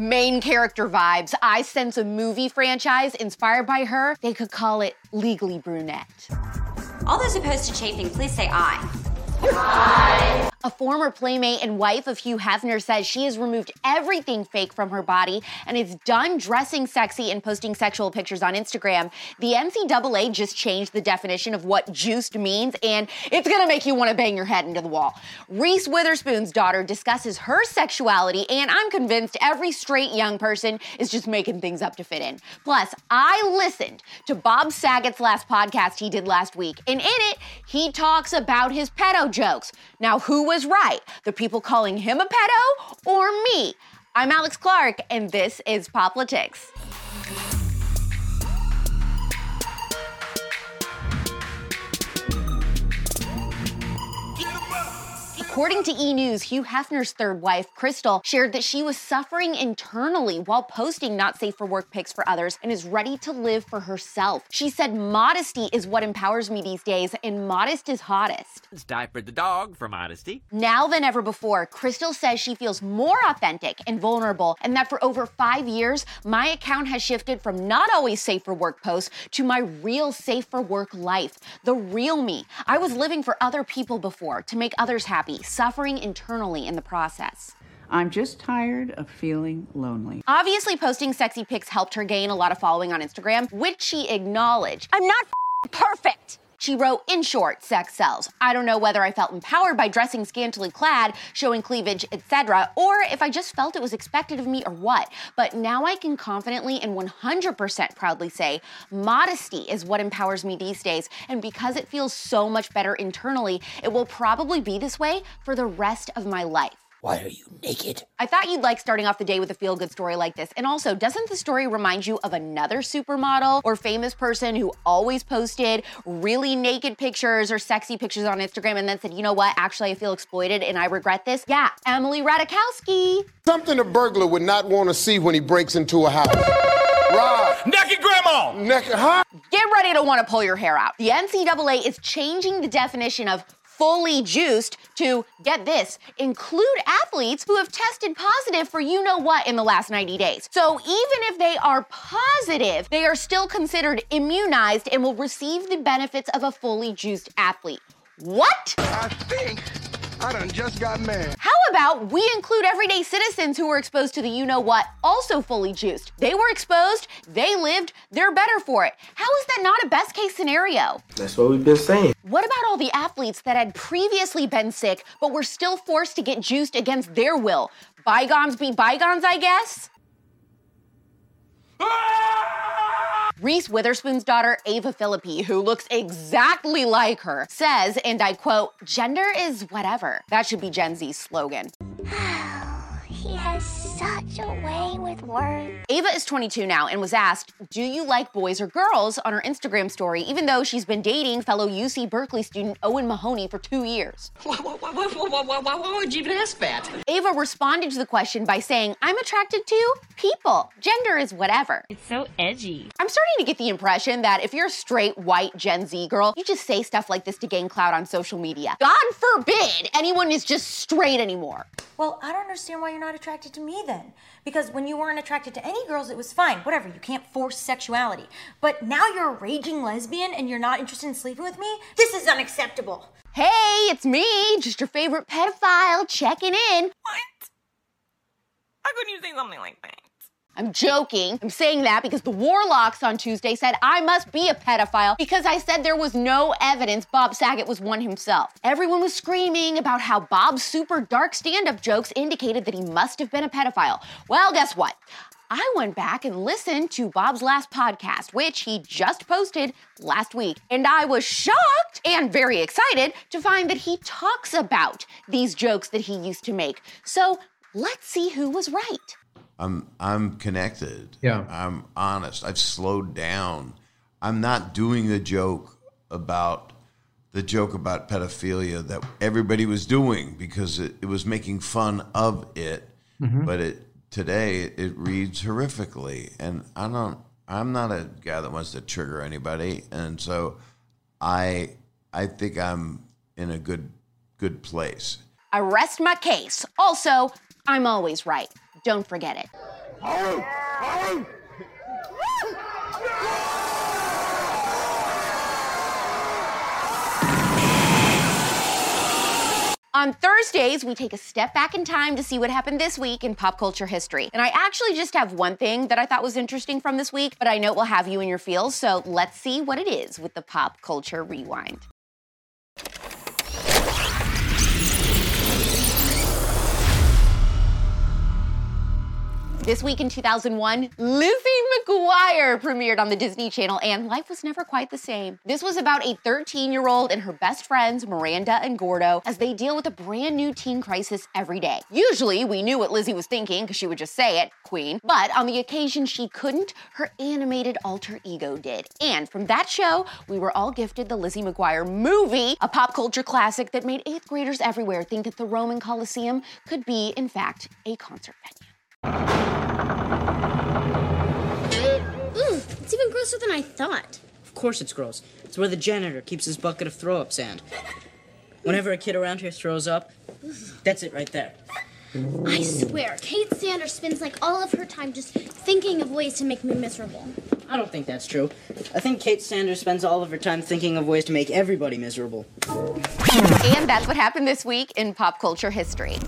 Main character vibes. I sense a movie franchise inspired by her. They could call it Legally Brunette. All those opposed to chafing, please say aye. A former playmate and wife of Hugh Hefner says she has removed everything fake from her body and is done dressing sexy and posting sexual pictures on Instagram. The NCAA just changed the definition of what juiced means, and it's gonna make you wanna bang your head into the wall. Reese Witherspoon's daughter discusses her sexuality, and I'm convinced every straight young person is just making things up to fit in. Plus, I listened to Bob Saget's last podcast he did last week, and in it, he talks about his pedo jokes. Now, who was right? The people calling him a pedo or me? I'm Alex Clark, and this is Poplitics. According to E! News, Hugh Hefner's third wife, Crystal, shared that she was suffering internally while posting not safe for work pics for others and is ready to live for herself. She said, Modesty is what empowers me these days, and modest is hottest. It's diapered the dog for modesty. Now than ever before, Crystal says she feels more authentic and vulnerable, and that for over five years, my account has shifted from not always safe for work posts to my real safe for work life, the real me. I was living for other people before to make others happy, suffering internally in the process. I'm just tired of feeling lonely. Obviously, posting sexy pics helped her gain a lot of following on Instagram, which she acknowledged. I'm not f- perfect. She wrote, in short, sex sells. I don't know whether I felt empowered by dressing scantily clad, showing cleavage, etc., or if I just felt it was expected of me or what. But now I can confidently and 100% proudly say, modesty is what empowers me these days. And because it feels so much better internally, it will probably be this way for the rest of my life. Why are you naked? I thought you'd like starting off the day with a feel good story like this. And also, doesn't the story remind you of another supermodel or famous person who always posted really naked pictures or sexy pictures on Instagram and then said, you know what, actually, I feel exploited and I regret this? Yeah, Emily Ratajkowski. Something a burglar would not want to see when he breaks into a house. Rob. Naked grandma! Naked, huh? Get ready to want to pull your hair out. The NCAA is changing the definition of fully juiced to get this include athletes who have tested positive for you know what in the last 90 days. So even if they are positive, they are still considered immunized and will receive the benefits of a fully juiced athlete. What? I think I done just got mad. How about we include everyday citizens who were exposed to the you know what also fully juiced? They were exposed, they lived, they're better for it. How is that not a best case scenario? That's what we've been saying. What about all the athletes that had previously been sick but were still forced to get juiced against their will? Bygones be bygones, I guess? Ah! Reese Witherspoon's daughter, Ava Philippi, who looks exactly like her, says, and I quote, gender is whatever. That should be Gen Z's slogan. He has such a way with words. Ava is 22 now and was asked, Do you like boys or girls on her Instagram story, even though she's been dating fellow UC Berkeley student Owen Mahoney for two years? Why, why, why, why, why, why, why would you even ask that? Ava responded to the question by saying, I'm attracted to people. Gender is whatever. It's so edgy. I'm starting to get the impression that if you're a straight white Gen Z girl, you just say stuff like this to gain clout on social media. God forbid anyone is just straight anymore. Well, I don't understand why you're not attracted to me then. Because when you weren't attracted to any girls, it was fine. Whatever, you can't force sexuality. But now you're a raging lesbian and you're not interested in sleeping with me? This is unacceptable. Hey, it's me, just your favorite pedophile, checking in. What? How could you say something like that? I'm joking. I'm saying that because the Warlocks on Tuesday said I must be a pedophile because I said there was no evidence Bob Saget was one himself. Everyone was screaming about how Bob's super dark stand up jokes indicated that he must have been a pedophile. Well, guess what? I went back and listened to Bob's last podcast, which he just posted last week. And I was shocked and very excited to find that he talks about these jokes that he used to make. So let's see who was right. I'm I'm connected. Yeah. I'm honest. I've slowed down. I'm not doing the joke about the joke about pedophilia that everybody was doing because it, it was making fun of it. Mhm. But it today it reads horrifically, and I don't. I'm not a guy that wants to trigger anybody, and so I I think I'm in a good good place. I rest my case. Also, I'm always right. Don't forget it. On Thursdays, we take a step back in time to see what happened this week in pop culture history. And I actually just have one thing that I thought was interesting from this week, but I know it will have you in your feels, so let's see what it is with the pop culture rewind. This week in 2001, Lizzie McGuire premiered on the Disney Channel, and life was never quite the same. This was about a 13 year old and her best friends, Miranda and Gordo, as they deal with a brand new teen crisis every day. Usually, we knew what Lizzie was thinking because she would just say it, Queen. But on the occasion she couldn't, her animated alter ego did. And from that show, we were all gifted the Lizzie McGuire movie, a pop culture classic that made eighth graders everywhere think that the Roman Colosseum could be, in fact, a concert venue. Ooh, it's even grosser than I thought. Of course it's gross. It's where the janitor keeps his bucket of throw up sand. Whenever a kid around here throws up, that's it right there. I swear, Kate Sanders spends like all of her time just thinking of ways to make me miserable. I don't think that's true. I think Kate Sanders spends all of her time thinking of ways to make everybody miserable. And that's what happened this week in pop culture history.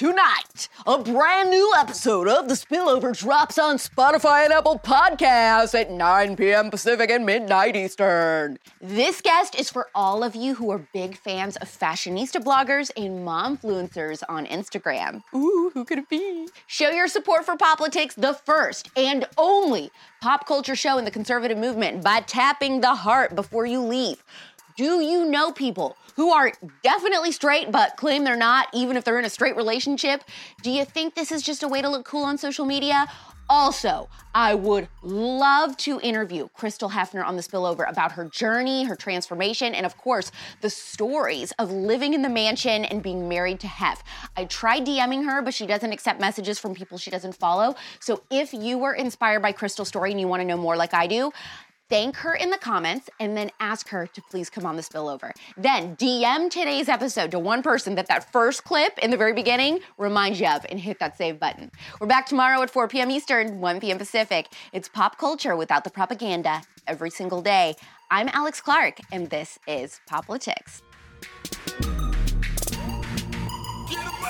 Tonight, a brand new episode of The Spillover drops on Spotify and Apple Podcasts at 9 p.m. Pacific and midnight Eastern. This guest is for all of you who are big fans of fashionista bloggers and momfluencers on Instagram. Ooh, who could it be? Show your support for Poplitics, the first and only pop culture show in the conservative movement, by tapping the heart before you leave. Do you know people who are definitely straight but claim they're not, even if they're in a straight relationship? Do you think this is just a way to look cool on social media? Also, I would love to interview Crystal Hefner on the spillover about her journey, her transformation, and of course, the stories of living in the mansion and being married to Hef. I tried DMing her, but she doesn't accept messages from people she doesn't follow. So if you were inspired by Crystal's story and you want to know more like I do, thank her in the comments and then ask her to please come on the spillover. Then DM today's episode to one person that that first clip in the very beginning reminds you of and hit that save button. We're back tomorrow at 4 p.m. Eastern, 1 p.m. Pacific. It's pop culture without the propaganda every single day. I'm Alex Clark, and this is Poplitics.